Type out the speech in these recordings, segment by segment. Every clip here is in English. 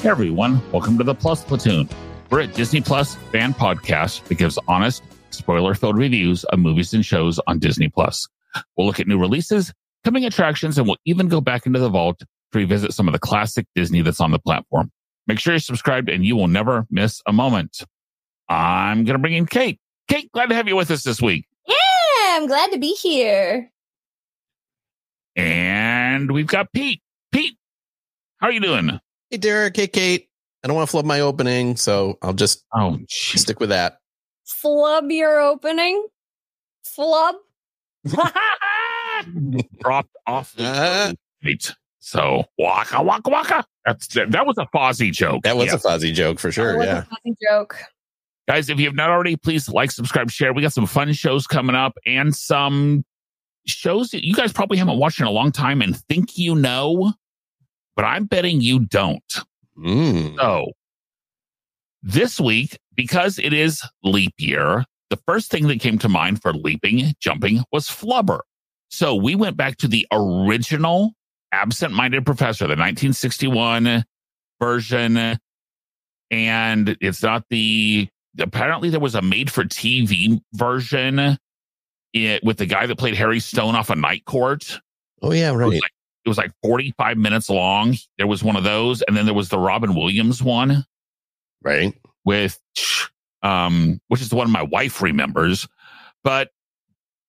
Hey everyone, welcome to the Plus Platoon. We're a Disney Plus fan podcast that gives honest, spoiler filled reviews of movies and shows on Disney Plus. We'll look at new releases, coming attractions, and we'll even go back into the vault to revisit some of the classic Disney that's on the platform. Make sure you're subscribed and you will never miss a moment. I'm going to bring in Kate. Kate, glad to have you with us this week. Yeah, I'm glad to be here. And we've got Pete. Pete, how are you doing? Hey, Derek. Hey, Kate. I don't want to flub my opening, so I'll just Oh, geez. stick with that. Flub your opening. Flub. dropped off. the Uh, So waka waka waka. That's that was a Fozzie joke. that was Yeah. a fuzzy joke for sure. That was Yeah. a funny joke. guys. If you have not already, please like, subscribe, share. We got some fun shows coming up and some shows that you guys probably haven't watched in a long time and think you know, but I'm betting you don't. Mm. So this week, because it is leap year, the first thing that came to mind for leaping, jumping was flubber. So we went back to the original absent minded professor, the 1961 version. And it's not the, apparently there was a made for TV version it, with the guy that played Harry Stone off a night court. Oh, yeah, right. like, it was like 45 minutes long. There was one of those. And then there was the Robin Williams one Right. with, um, which is the one my wife remembers. But,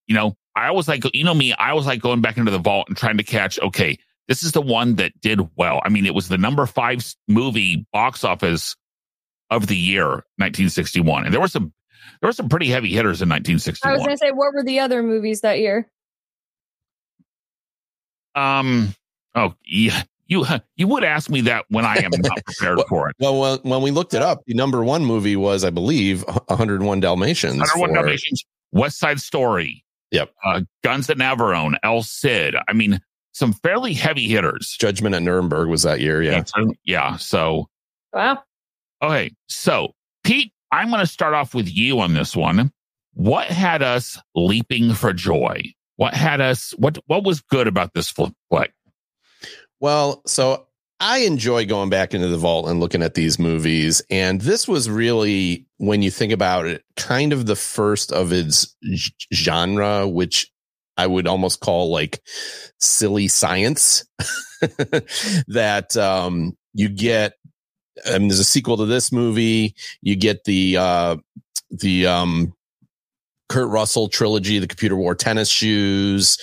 you know, I always like, you know me, I was like going back into the vault and trying to catch, okay, this is the one that did well. I mean, it was the number five movie box office of the year, 1961. And there were some, there were some pretty heavy hitters in 1961. I was going to say, what were the other movies that year? Um, oh, yeah. You, you would ask me that when I am not prepared Well, for it. Well, when, when we looked it up, the number one movie was, I believe, 101 Dalmatians. 101 for- Dalmatians, West Side Story. Yep. Uh, Guns at Navarone, El Cid. I mean, some fairly heavy hitters. Judgment at Nuremberg was that year. Yeah. Yeah. So, Wow. okay. So, Pete, I'm going to start off with you on this one. What had us leaping for joy? What had us, what, what was good about this fl- flick? Well, so I enjoy going back into the vault and looking at these movies. And this was really, when you think about it, kind of the first of its genre, which I would almost call like silly science. that um, you get, I mean, there's a sequel to this movie. You get the, uh, the, um, Kurt Russell trilogy, the computer wore tennis shoes,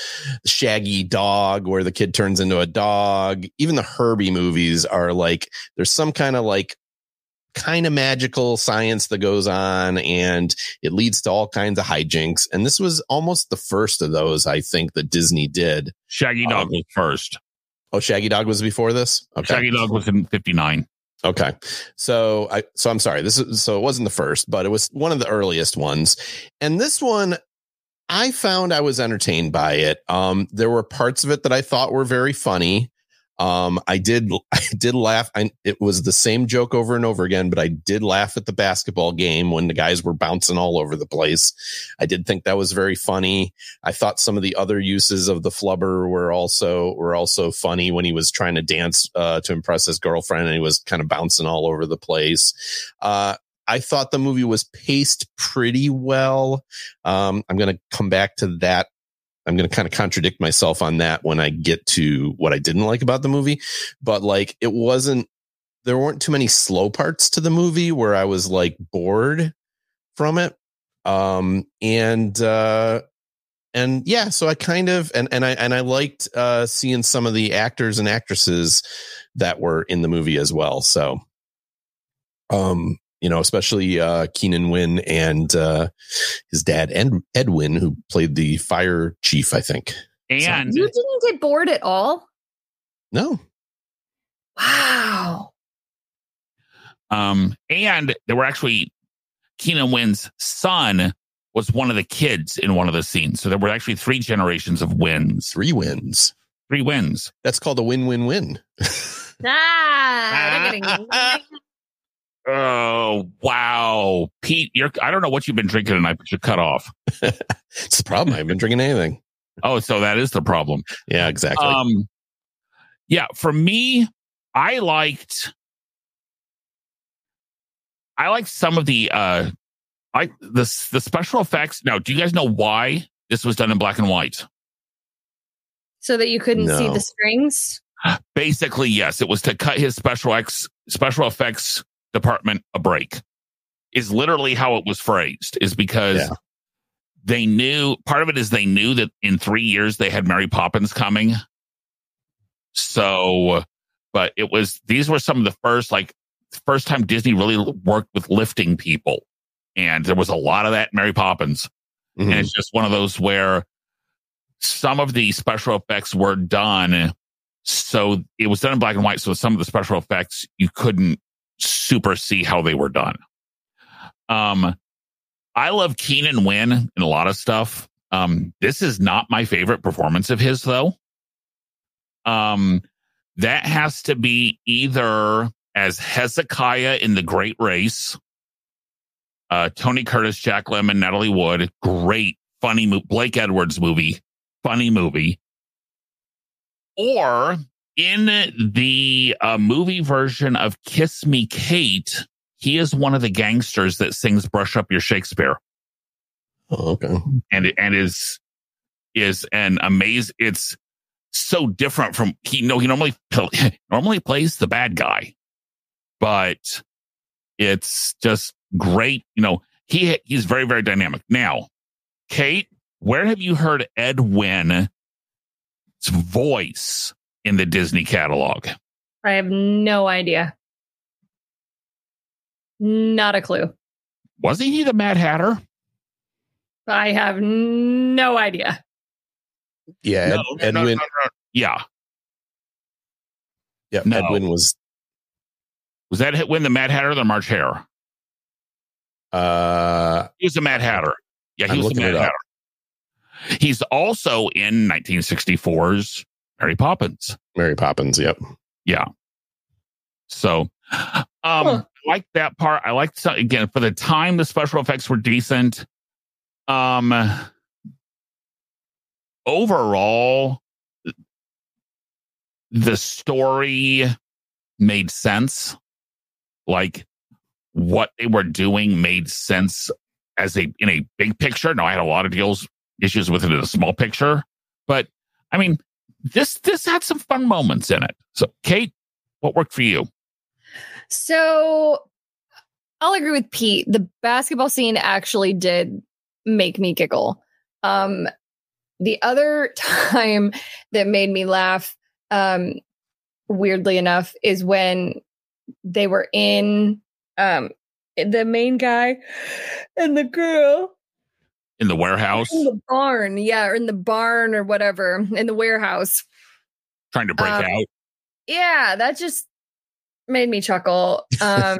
Shaggy Dog, where the kid turns into a dog. Even the Herbie movies are like, there's some kind of like, kind of magical science that goes on and it leads to all kinds of hijinks. And this was almost the first of those, I think, that Disney did. Shaggy Dog Um, was first. Oh, Shaggy Dog was before this? Okay. Shaggy Dog was in 59. Okay. So I so I'm sorry. This is so it wasn't the first, but it was one of the earliest ones. And this one I found I was entertained by it. Um there were parts of it that I thought were very funny. Um I did I did laugh. I, it was the same joke over and over again, but I did laugh at the basketball game when the guys were bouncing all over the place. I did think that was very funny. I thought some of the other uses of the flubber were also were also funny when he was trying to dance uh, to impress his girlfriend and he was kind of bouncing all over the place. Uh, I thought the movie was paced pretty well. Um, I'm going to come back to that. I'm going to kind of contradict myself on that when I get to what I didn't like about the movie, but like it wasn't. There weren't too many slow parts to the movie where I was like bored from it. Um, and uh, and yeah, so I kind of and and I and I liked uh seeing some of the actors and actresses that were in the movie as well. So um you know, especially uh Keenan Wynn and uh his dad Ed, Edwin who played the fire chief, I think. And You didn't get bored at all? No. Wow. Um, and there were actually Keenan Wynn's son was one of the kids in one of the scenes. So there were actually three generations of Wynns, Three wins. three wins. That's called a win-win-win. Ah, ding-a-ding. Oh wow, Pete, you're I don't know what you've been drinking tonight, but you're cut off. it's the problem. I haven't been drinking anything. Oh, so that is the problem. Yeah, exactly. Um, yeah, for me, I liked, I liked some of the, uh, like the the special effects. Now, do you guys know why this was done in black and white? So that you couldn't see the strings. Basically, yes, it was to cut his special ex special effects department a break. Is literally how it was phrased. Is because Yeah. they knew part of it is they knew that in three years they had Mary Poppins coming. So, but it was these were some of the first like first time Disney really worked with lifting people, and there was a lot of that Mary Poppins. Mhm. And it's just one of those where some of the special effects were done. So it was done in black and white. So some of the special effects you couldn't super see how they were done. Um, I love Keenan Wynn in a lot of stuff. Um, this is not my favorite performance of his though. Um, that has to be either as Hezekiah in The Great Race, uh, Tony Curtis, Jack Lemmon, Natalie Wood, great, funny, mo- Blake Edwards movie, funny movie. Or in the uh, movie version of Kiss Me Kate, he is one of the gangsters that sings Brush Up Your Shakespeare Oh, okay. and and is is an amazing. It's so different from he. No, he normally normally plays the bad guy, but it's just great. You know, he he's very very dynamic. Now, Kate, where have you heard Ed Wynn's voice in the Disney catalog? I have no idea. Not a clue. Wasn't he the Mad Hatter? I have no idea. Yeah, Ed, No, no, no, Ed Wynn. no, no. Yeah, Yeah, No. Ed Wynn was. was that Ed Wynn the Mad Hatter or the March Hare? Uh, He was the Mad Hatter. Yeah, he I'm was the Mad. Hatter. He's also in 1964's Mary Poppins. Mary Poppins. Yep. Yeah. So, um, Huh. I like that part. I like some, again for the time the special effects were decent. Um, overall, the story made sense. Like what they were doing made sense as a in a big picture. No, I had a lot of deals issues with it in a small picture, but I mean, this this had some fun moments in it. So, Kate, what worked for you? So I'll agree with Pete. The basketball scene actually did make me giggle. Um, the other time that made me laugh, um, weirdly enough, is when they were in um the main guy and the girl In the warehouse, in the barn, yeah, or in the barn or whatever, in the warehouse. trying to break um, out. Yeah, that just made me chuckle. Um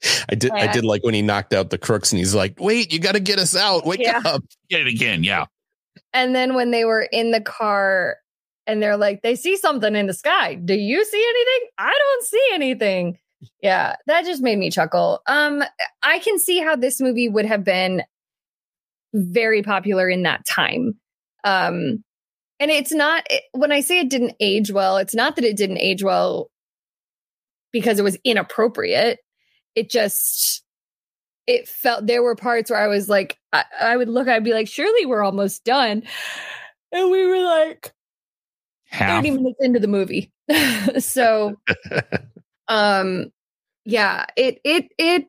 I did. I did like when he knocked out the crooks, and he's like, "Wait, you got to get us out! Wake Yeah. up!" Get it again. Yeah. And then when they were in the car and they're like, they see something in the sky. Do you see anything? I don't see anything. Yeah, that just made me chuckle. Um, I can see how this movie would have been very popular in that time. Um, and it's not it- when I say it didn't age well, it's not that it didn't age well because it was inappropriate. It just it felt there were parts where I was like, I, I would look, I'd be like, surely we're almost done. And we were like Half. 30 minutes into the movie. so um yeah, it it it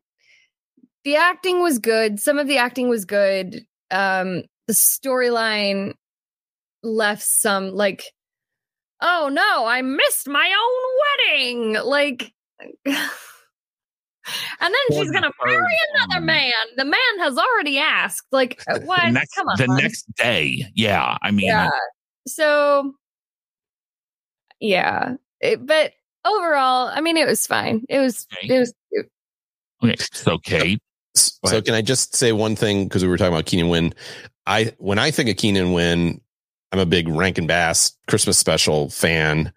the acting was good. Some of the acting was good. Um the storyline left some like oh no, I missed my own wedding. Like and then she's gonna marry another man. The man has already asked. Like, uh, what? The next, Come on. the next day. Yeah. I mean, yeah. So, yeah. It- but overall, I mean, it was fine. It was, Okay. it was cute. Okay, so Kate, So can I just say one thing because we were talking about Keenan Wynn? I when I think of Keenan Wynn, I'm a big Rankin Bass Christmas special fan.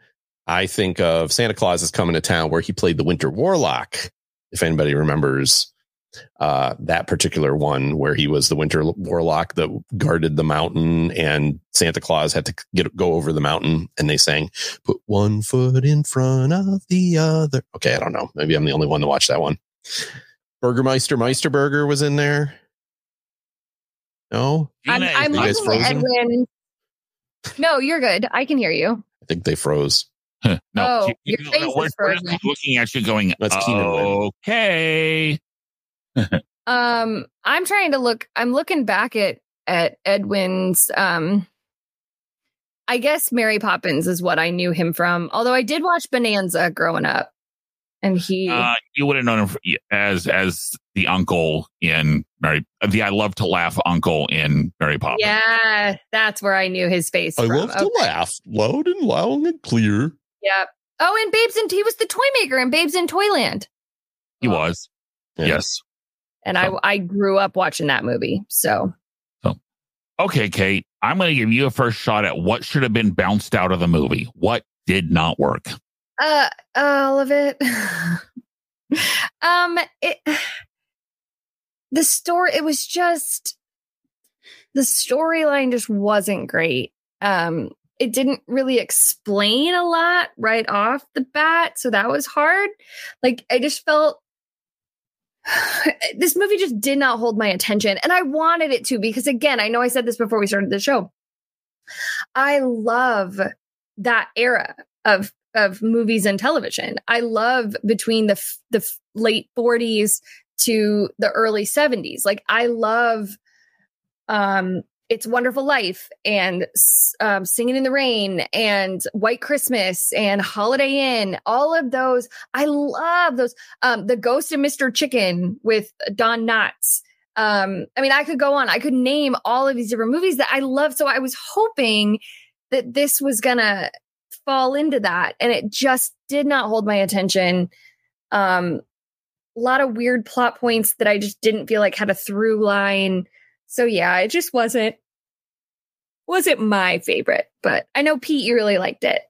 I think of Santa Claus is coming to town where he played the Winter Warlock. If anybody remembers uh, that particular one where he was the Winter Warlock that guarded the mountain and Santa Claus had to get go over the mountain and they sang put one foot in front of the other. Okay, I don't know. Maybe I'm the only one to watch that one. Burgermeister Meisterburger was in there. No, I'm, I'm you guys frozen. Ed Wynn. No, you're good. I can hear you. I think they froze. no, Oh, you- your you- face no, is we're, we're frozen. looking at you going, That's Keenan Wynn. okay. Um, I'm trying to look. I'm looking back at at Ed Wynn's. Um, I guess Mary Poppins is what I knew him from. Although I did watch Bonanza growing up, and he. Uh, you would have known him as as the uncle in Mary, the I love to laugh uncle in Mary Poppins. yeah, that's where I knew his face. I from. love to laugh loud and loud and clear. Yep. Oh, and Babes and he was the toy maker in Babes in Toyland. he Oh, was. Yeah. Yes. and I I grew up watching that movie. So Okay, Kate, I'm going to give you a first shot at what should have been bounced out of the movie. What did not work? Uh all of it. Um it the story it was just the storyline just wasn't great. Um it didn't really explain a lot right off the bat so that was hard. Like i just felt this movie just did not hold my attention and i wanted it to because again i know i said this before we started the show. I love that era of of movies and television. I love between the the late 40s to the early 70s. Like I love um It's Wonderful Life and um, Singing in the Rain and White Christmas and Holiday Inn. All of those, I love those. Um, the Ghost of Mr. Chicken with Don Knotts. Um, I mean, I could go on. I could name all of these different movies that I love. So I was hoping that this was gonna fall into that and it just did not hold my attention um a lot of weird plot points that i just didn't feel like had a through line so yeah it just wasn't wasn't my favorite but i know pete you really liked it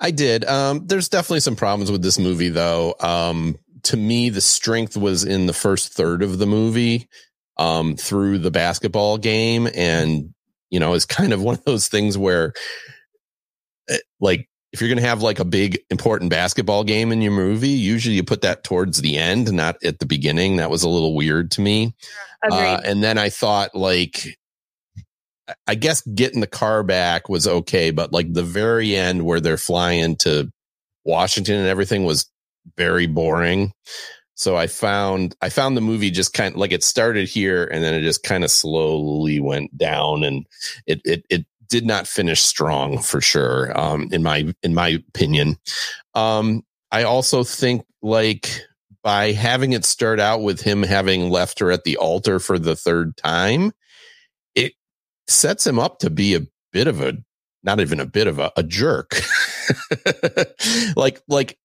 I did. Um, there's definitely some problems with this movie, though. Um, to me, the strength was in the first third of the movie um, through the basketball game. And, you know, it's kind of one of those things where, like, if you're going to have like a big important basketball game in your movie, usually you put that towards the end, not at the beginning. That was a little weird to me. Uh, and then I thought like, I guess getting the car back was okay, but like the very end where they're flying to Washington and everything was very boring. So I found, I found the movie just kind of like it started here and then it just kind of slowly went down and it, it, it did not finish strong for sure. Um, in my, in my opinion. Um, I also think like by having it start out with him having left her at the altar for the third time, it sets him up to be a bit of a not even a bit of a, a jerk. like like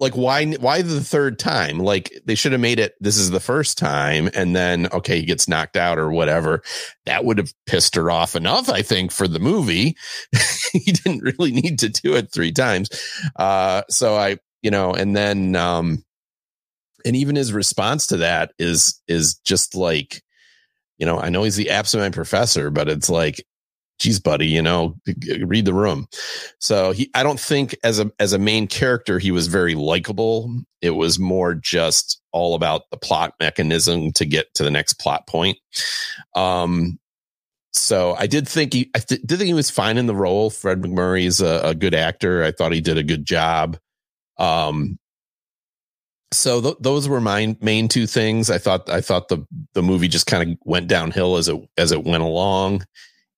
like why why the third time? Like they should have made it this is the first time and then okay he gets knocked out or whatever. That would have pissed her off enough I think for the movie. he didn't really need to do it three times. Uh so I you know and then um and even his response to that is is just like you know i know he's the absent professor but it's like geez buddy you know read the room so he i don't think as a as a main character he was very likable it was more just all about the plot mechanism to get to the next plot point um so I did think he, I th- did think he was fine in the role. Fred MacMurray is a, a good actor. I thought he did a good job. Um, so th- those were my main two things. I thought I thought the the movie just kind of went downhill as it as it went along,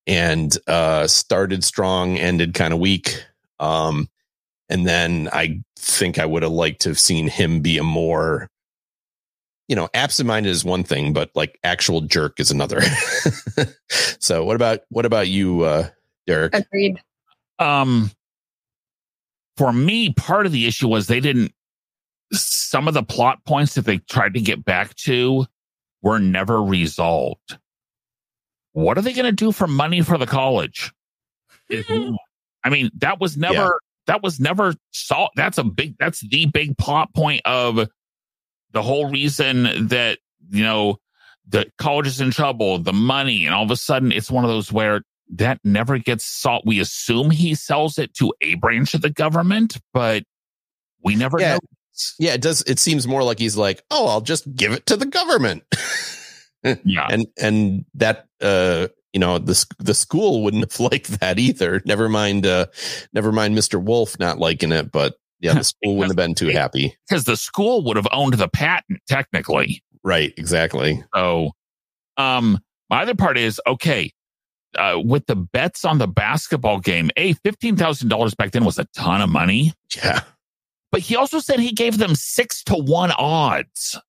and uh, started strong, ended kind of weak. Um, and then I think I would have liked to have seen him be a more, you know, absent-minded is one thing, but like actual jerk is another. so what about what about you, uh, Derek? agreed Um, for me, part of the issue was they didn't, some of the plot points that they tried to get back to were never resolved. What are they going to do for money for the college? I mean, that was never, yeah. that was never solved. That's a big, that's the big plot point of the whole reason that, you know, the college is in trouble, the money, and all of a sudden it's one of those where that never gets sought. We assume he sells it to a branch of the government, but we never yeah. know. Yeah, it does. It seems more like he's like, oh, I'll just give it to the government. yeah, and and that uh, you know the the school wouldn't have liked that either. Never mind, uh, never mind, Mister Wolf not liking it, but yeah, the school wouldn't have been too happy because the school would have owned the patent technically. Right, exactly. So, um, my other part is okay uh, with the bets on the basketball game, a fifteen thousand dollars back then was a ton of money. Yeah, but he also said he gave them six to one odds.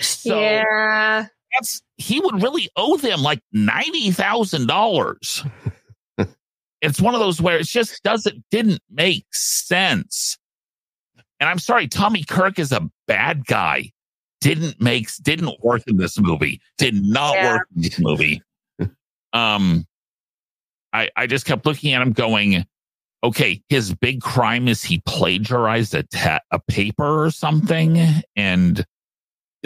So yeah, that's he would really owe them like ninety thousand dollars. it's one of those where it just doesn't didn't make sense. And I'm sorry, Tommy Kirk is a bad guy. Didn't make didn't work in this movie. Did not yeah. work in this movie um, I, I just kept looking at him going, okay, his big crime is he plagiarized a, te- a paper or something. And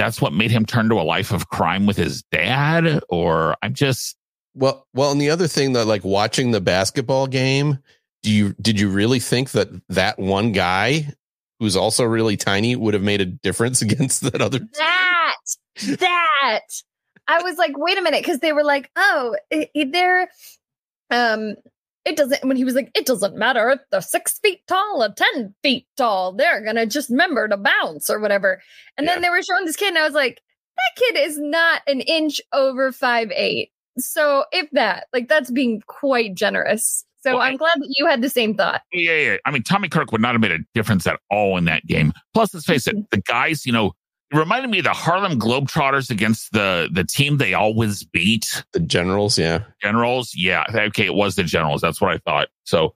that's what made him turn to a life of crime with his dad. Or I'm just. Well, well, and the other thing that like watching the basketball game, do you, did you really think that that one guy who's also really tiny would have made a difference against that other? That, that I was like, wait a minute, because they were like, oh, they're um it doesn't when he was like it doesn't matter if they're six feet tall or ten feet tall they're gonna just remember to bounce or whatever. And yeah. then they were showing this kid and i was like that kid is not an inch over five eight. So if that like that's being quite generous. So well, i'm glad that you had the same thought. Yeah yeah. I mean tommy kirk would not have made a difference at all in that game. Plus let's face it mm-hmm. the guys you know it reminded me of the Harlem Globetrotters against the the team they always beat. The Generals, yeah. Generals, yeah. Okay, it was the Generals. That's what I thought. So,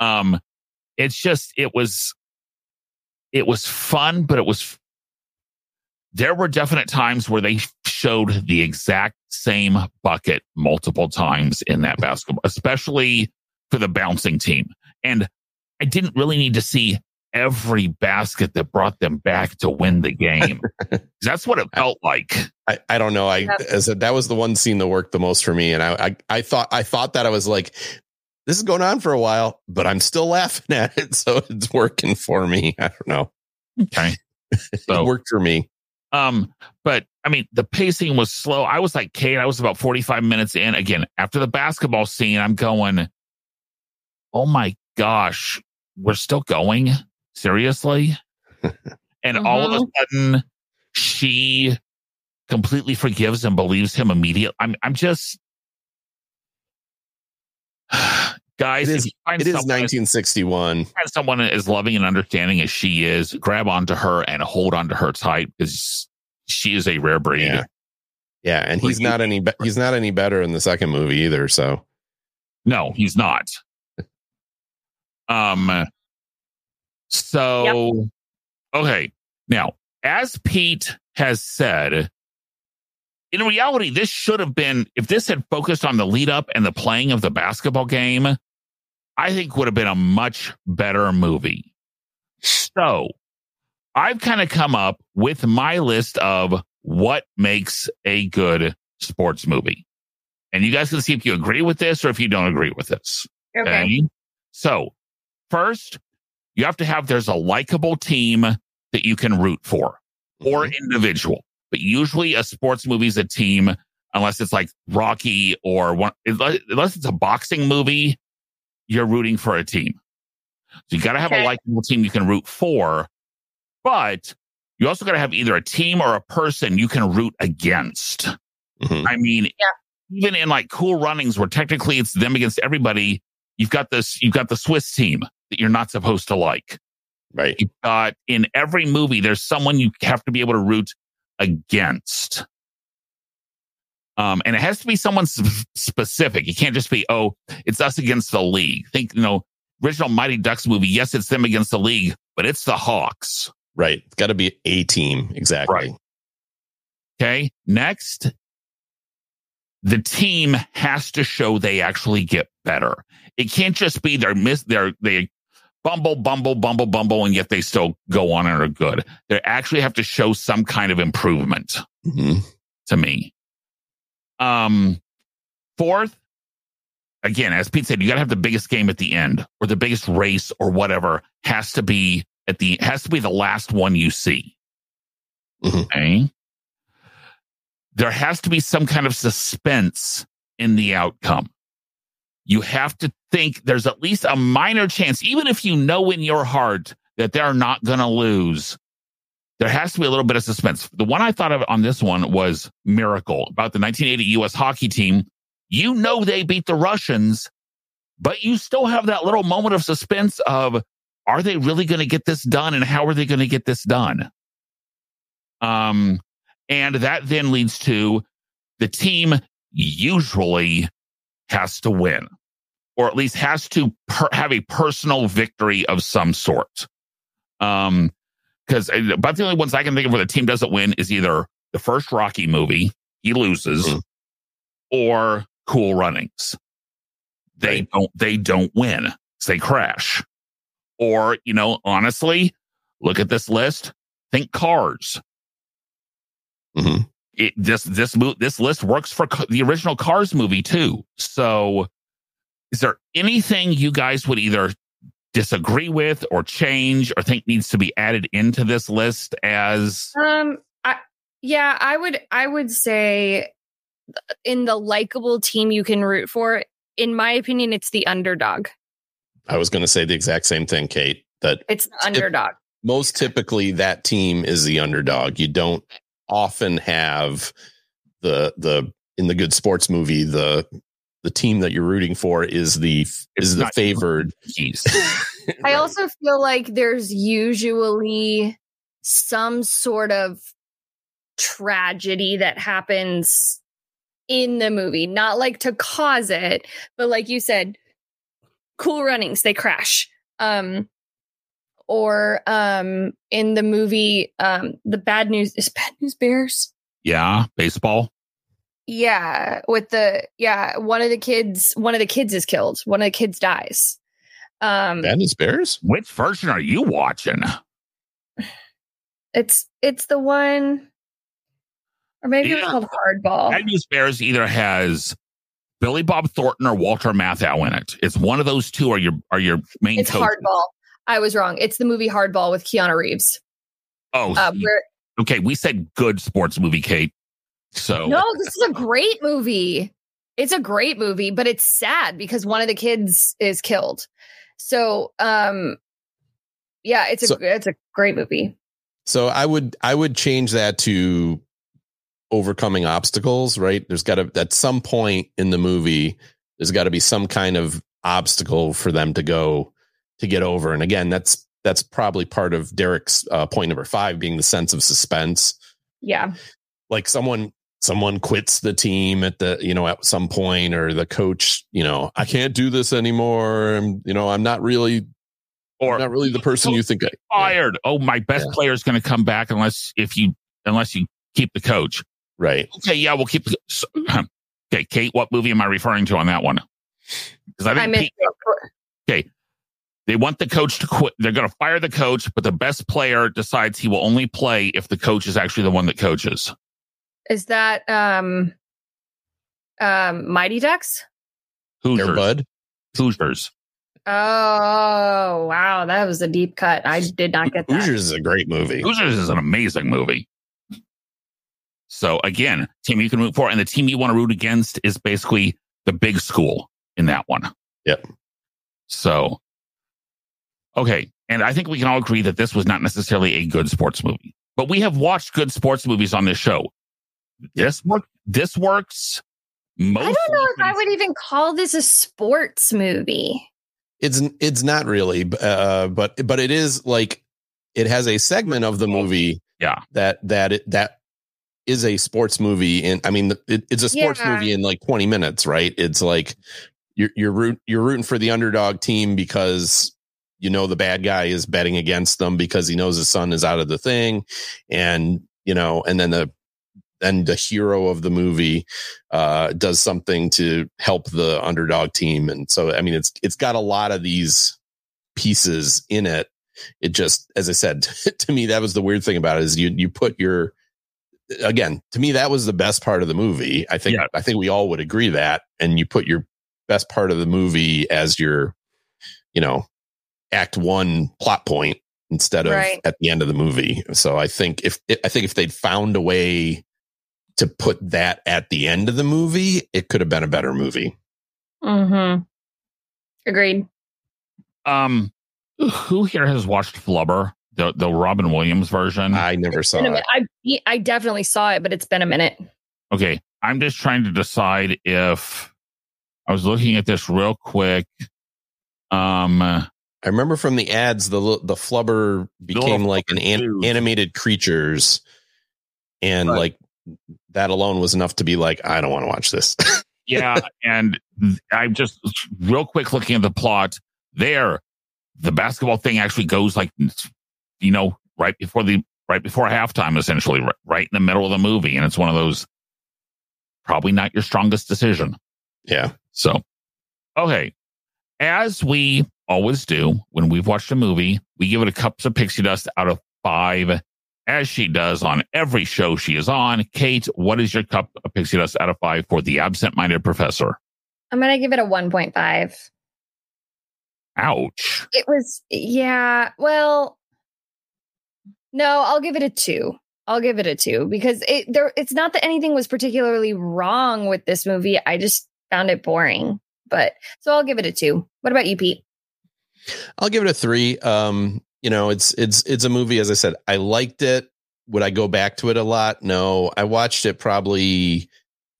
um, it's just it was it was fun, but it was there were definite times where they showed the exact same bucket multiple times in that basketball, especially for the bouncing team. And I didn't really need to see every basket that brought them back to win the game. That's what it felt like. I, I don't know. I as a, that was the one scene that worked the most for me, and I, I I thought I thought that I was like, this is going on for a while, but I'm still laughing at it, so it's working for me. I don't know. Okay, so, it worked for me. Um, but I mean, the pacing was slow. I was like Kate. I was about 45 minutes in. Again, after the basketball scene, I'm going, oh my gosh, we're still going seriously? and uh-huh. all of a uh-huh. sudden, she completely forgives and believes him immediately. I'm, I'm just, guys. It is, it is 1961. Find someone as loving and understanding as she is, grab onto her and hold onto her tight because she is a rare breed. Yeah, yeah and he's not any be- he's not any better in the second movie either. So, no, he's not. um, so, yep. okay. Now, as Pete has said, in reality, this should have been, if this had focused on the lead up and the playing of the basketball game, I think would have been a much better movie. So, I've kind of come up with my list of what makes a good sports movie. And you guys can see if you agree with this or if you don't agree with this. Okay. okay? So, first, you have to have there's a likable team that you can root for or mm-hmm. individual. But usually a sports movie is a team, unless it's like Rocky or one, unless it's a boxing movie, you're rooting for a team. So you got to have okay. a likable team you can root for, but you also got to have either a team or a person you can root against. Mm-hmm. I mean, yeah. even in like cool runnings where technically it's them against everybody, you've got this, you've got the Swiss team that you're not supposed to like. Right. You've got in every movie, there's someone you have to be able to root against. Um, and it has to be someone specific. You can't just be, oh, it's us against the league. Think, you know, original Mighty Ducks movie, yes, it's them against the league, but it's the Hawks. Right. It's got to be a team. Exactly. Right. Okay. Next, the team has to show they actually get better. It can't just be they're miss they're they bumble, bumble, bumble, bumble, and yet they still go on and are good. They actually have to show some kind of improvement Mhm. to me. Um, fourth, again, as Pete said, you got to have the biggest game at the end, or the biggest race, or whatever has to be at the has to be the last one you see. Mhm. Okay. There has to be some kind of suspense in the outcome. You have to think there's at least a minor chance, even if you know in your heart that they're not going to lose. There has to be a little bit of suspense. The one I thought of on this one was Miracle about the 1980 U.S. hockey team. You know they beat the Russians, but you still have that little moment of suspense of are they really going to get this done and how are they going to get this done? Um, and that then leads to the team usually has to win or at least has to per- have a personal victory of some sort. Um, because about the only ones I can think of where the team doesn't win is either the first Rocky movie, he loses, Mhm. or Cool Runnings. They Right. don't they don't win. They crash. Or, you know, honestly, look at this list. Think cars. Mhm. It this this this list works for the original Cars movie too. So is there anything you guys would either disagree with or change or think needs to be added into this list as Um, I yeah, I would I would say in the likable team you can root for. In my opinion, it's the underdog. I was going to say the exact same thing, Kate, that It's the underdog. most typically that team is the underdog. You don't often have the the in the good sports movie the the team that you're rooting for is the is the not- favored. keys? I also feel like there's usually some sort of tragedy that happens in the movie, not like to cause it, but like you said, cool runnings, they crash. Um or um in the movie um the bad news is bad news bears. yeah, baseball. Yeah, with the yeah, one of the kids one of the kids is killed. One of the kids dies. Um Bad News Bears. Which version are you watching? It's it's the one, or maybe it's Yeah. called Hardball. Bad News Bears either has Billy Bob Thornton or Walter Matthau in it. It's one of those two are your are your main It's coaches. Hardball. I was wrong. It's the movie Hardball with Keanu Reeves. Oh, Uh, where, okay. We said good sports movie, Kate. So no, this is a great movie. It's a great movie, but it's sad because one of the kids is killed. So, um, yeah, it's a So- it's a great movie. So I would I would change that to overcoming obstacles, right? There's got to at some point in the movie there's got to be some kind of obstacle for them to go to get over. And again, that's that's probably part of Derek's uh, point number 5 being the sense of suspense. Yeah, Like someone someone quits the team at the you know at some point or the coach, you know, I can't do this anymore. I'm, you know, I'm not really or I'm not really the person you think I fired. Oh, my best Yeah. player is going to come back unless if you unless you keep the coach. Right. Okay, yeah, we'll keep. So- okay, Kate, what movie am I referring to on that one? Because I I think missed Pete, it. they want the coach to quit. They're going to fire the coach, but the best player decides he will only play if the coach is actually the one that coaches. Is that um, um, Mighty Ducks? Air Hoosiers. Bud. Hoosiers. Oh wow, that was a deep cut. I did not get that. Hoosiers is a great movie. Hoosiers is an amazing movie. So again, team you can root for, and the team you want to root against is basically the big school in that one. Yep. So, okay, and I think we can all agree that this was not necessarily a good sports movie, but we have watched good sports movies on this show. This work. This works. Most I don't know if I would even call this a sports movie. It's it's not really, uh, but but it is like it has a segment of the movie, Yeah. that that it, that is a sports movie, and I mean it, it's a sports Yeah. movie in like twenty minutes, right? It's like you're you're root, you're rooting for the underdog team because you know the bad guy is betting against them because he knows his son is out of the thing, and you know, and then the then the hero of the movie uh, does something to help the underdog team, and so I mean, it's it's got a lot of these pieces in it. It just, as I said, to me, that was the weird thing about it is you you put your again to me that was the best part of the movie. I think Yeah. I think we all would agree that, and you put your best part of the movie as your, you know, act one plot point instead of Right. at the end of the movie. So I think if I think if they'd found a way to put that at the end of the movie, it could have been a better movie. Mm-hmm. Agreed. Um, who here has watched Flubber, the the Robin Williams version? I never saw it. I I definitely saw it, but it's been a minute. Okay, I'm just trying to decide if I was looking at this real quick. Um, I remember from the ads, the the flubber became little like an, an animated creatures, and Right. like that alone was enough to be like, I don't want to watch this. yeah, and I'm just real quick looking at the plot. There, the basketball thing actually goes like, you know, right before the right before halftime, essentially, right, right in the middle of the movie, and it's one of those probably not your strongest decision. yeah, So, okay. As we always do when we've watched a movie, we give it a cups of pixie dust out of five, as she does on every show she is on. Kate, what is your cup of pixie dust out of five for the absent minded professor? I'm gonna give it a 1.5. Ouch. It was yeah. Well, no, I'll give it a two. I'll give it a two because it there. It's not that anything was particularly wrong with this movie. I just found it boring. But so I'll give it a two. What about you, Pete? I'll give it a three. Um, you know, it's it's it's a movie. As I said, I liked it. Would I go back to it a lot? No, I watched it probably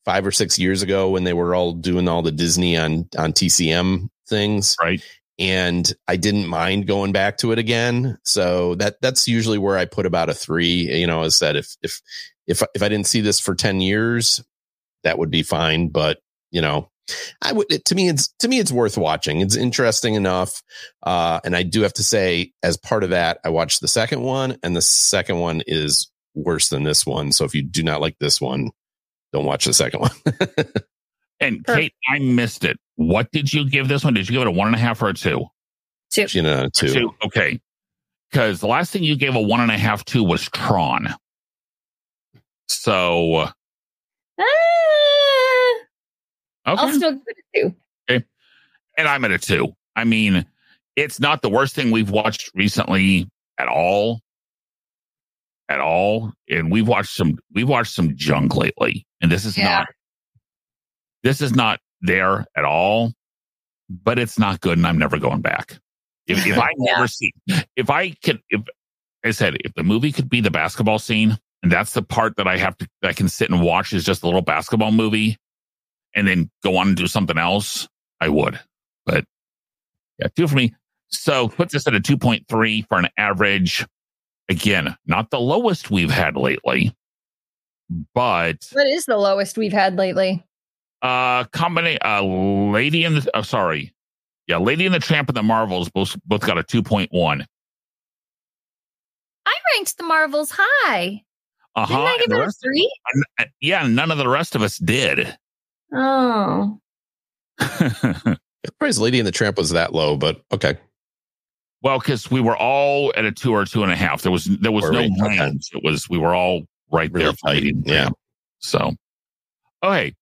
five or six years ago when they were all doing all the Disney on on TCM things. Right. and I didn't mind going back to it again. So that that's usually where I put about a three. You know, is that if if if if I didn't see this for ten years, that would be fine. But you know, I would it, to me it's to me it's worth watching. It's interesting enough. Uh, and I do have to say, as part of that, I watched the second one, and the second one is worse than this one. So if you do not like this one, don't watch the second one. And Kate, I missed it. What did you give this one? Did you give it a one and a half or a two? Two. you know, too. Okay. Because the last thing you gave a one and a half to was Tron. So, Ah, I'll still give it a two. Okay. and I'm at a two. I mean, it's not the worst thing we've watched recently at all. At all. And we've watched some we've watched some junk lately. And this is Yeah. not this is not there at all, but it's not good and I'm never going back. If, if I Yeah. never see if I could if I said if the movie could be the basketball scene, and that's the part that I have to I can sit and watch is just a little basketball movie and then go on and do something else, I would. But yeah, two for me. So put this at a 2.3 for an average. Again, not the lowest we've had lately, but What is the lowest we've had lately? uh combination uh lady in the oh, sorry. Yeah, Lady and the Tramp and the Marvels both both got a 2.1. I ranked the Marvels high. Uh-huh. Didn't I give it a rest- three? uh, yeah, none of the rest of us did. Oh. Praise Lady and the Tramp was that low, but okay. Well, because we were all at a two or two and a half. There was there was Were no we? Okay. It was we were all right Really there. for tight, Lady and the yeah. Tramp. So, okay,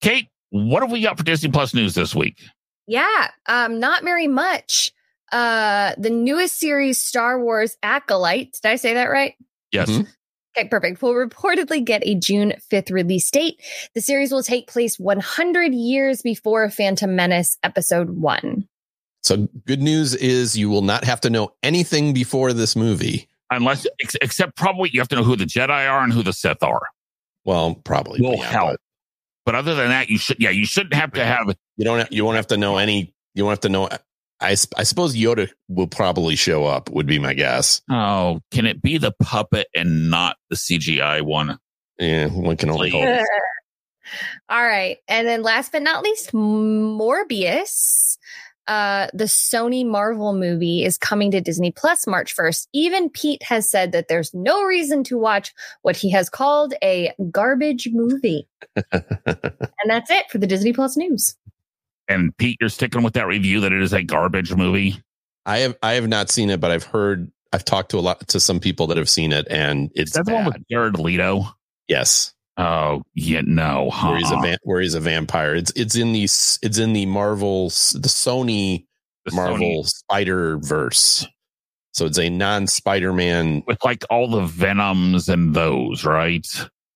Kate, what have we got for Disney Plus news this week? Yeah, um, not very much. Uh, the newest series, Star Wars Acolyte. Did I say that right? Yes. Mhm. Okay, perfect. We'll reportedly get a June 5th release date. The series will take place 100 years before Phantom Menace Episode 1. So good news is you will not have to know anything before this movie. Unless, ex- except probably you have to know who the Jedi are and who the Sith are. Well, probably Will yeah, help. but But other than that, you should. Yeah, you shouldn't have to have. You don't. Have, you won't have to know any. You won't have to know. I, s- I suppose Yoda will probably show up. Would be my guess. Oh, can it be the puppet and not the CGI one? Yeah, one can only hope. All right. And then last but not least, Morbius. Uh, the Sony Marvel movie is coming to Disney Plus March 1st. Even Pete has said that there's no reason to watch what he has called a garbage movie. and that's it for the Disney Plus news. And Pete, you're sticking with that review that it is a garbage movie. I have I have not seen it, but I've heard I've talked to a lot to some people that have seen it, and it's That's the one with Jared Leto. yes, Oh, yeah, no, huh? where he's a van, where he's a vampire. It's it's in the it's in the Marvel the Sony The Marvel Spider Verse. So it's a non Spider Man. with like all the Venoms and those, right?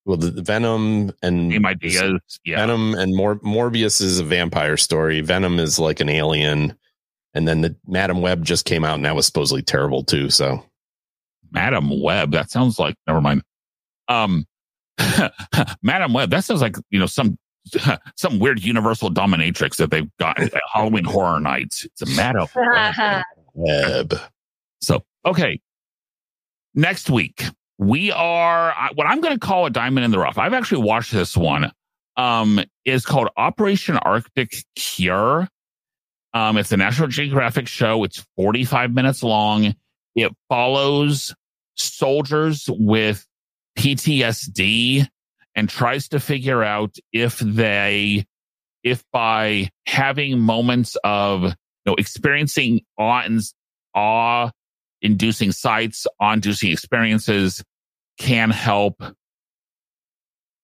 Well, the, the Venom and Same ideas. Yeah. Venom and Mor- Morbius is a vampire story. Venom is like an alien, and then the Madam Web just came out, and that was supposedly terrible too. So Madam Web. That sounds like never mind. Um, Madam Web. That sounds like you know some some weird universal dominatrix that they've got at Halloween Horror Nights. It's a Madam Web. Web. So okay, next week we are what I'm going to call a diamond in the rough. I've actually watched this one. Um, is called Operation Arctic Cure. Um, it's a National Geographic show. It's 45 minutes long. It follows soldiers with PTSD and tries to figure out if they, if by having moments of, you know, experiencing awe and awe inducing sights, awe inducing experiences can help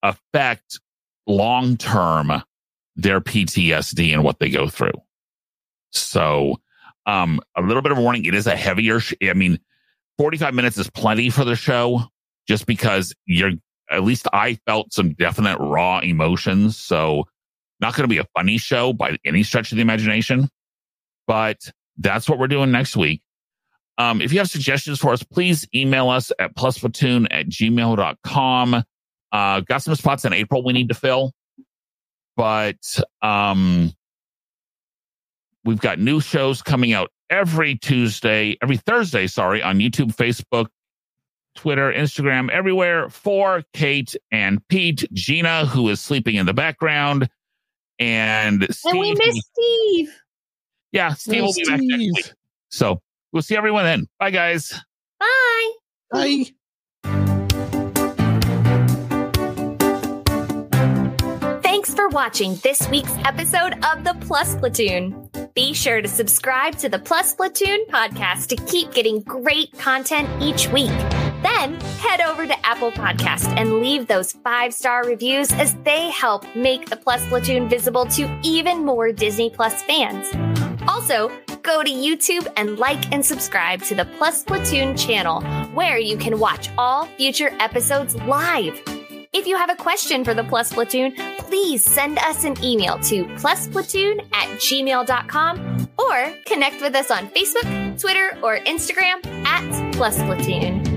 affect long term their PTSD and what they go through. So, um, a little bit of warning. It is a heavier. Sh- I mean, 45 minutes is plenty for the show just because you're, at least I felt some definite raw emotions. So not going to be a funny show by any stretch of the imagination, but that's what we're doing next week. Um, if you have suggestions for us, please email us at plusplatoon at gmail.com. Uh, got some spots in April we need to fill, but, um, we've got new shows coming out every Tuesday, every Thursday, sorry, on YouTube, Facebook, Twitter, Instagram, everywhere for Kate and Pete, Gina, who is sleeping in the background, and Steve. And we miss Steve. yeah, Steve will be back next Steve. week. So we'll see everyone then. Bye, guys. Bye. Bye. Thanks for watching this week's episode of the Plus Platoon. Be sure to subscribe to the Plus Platoon podcast to keep getting great content each week. Then head over to Apple Podcast and leave those five star reviews as they help make the Plus Platoon visible to even more Disney Plus fans. Also, go to YouTube and like and subscribe to the Plus Platoon channel, where you can watch all future episodes live. If you have a question for the Plus Platoon, please send us an email to plusplatoon at gmail.com or connect with us on Facebook, Twitter, or Instagram at Plus Platoon.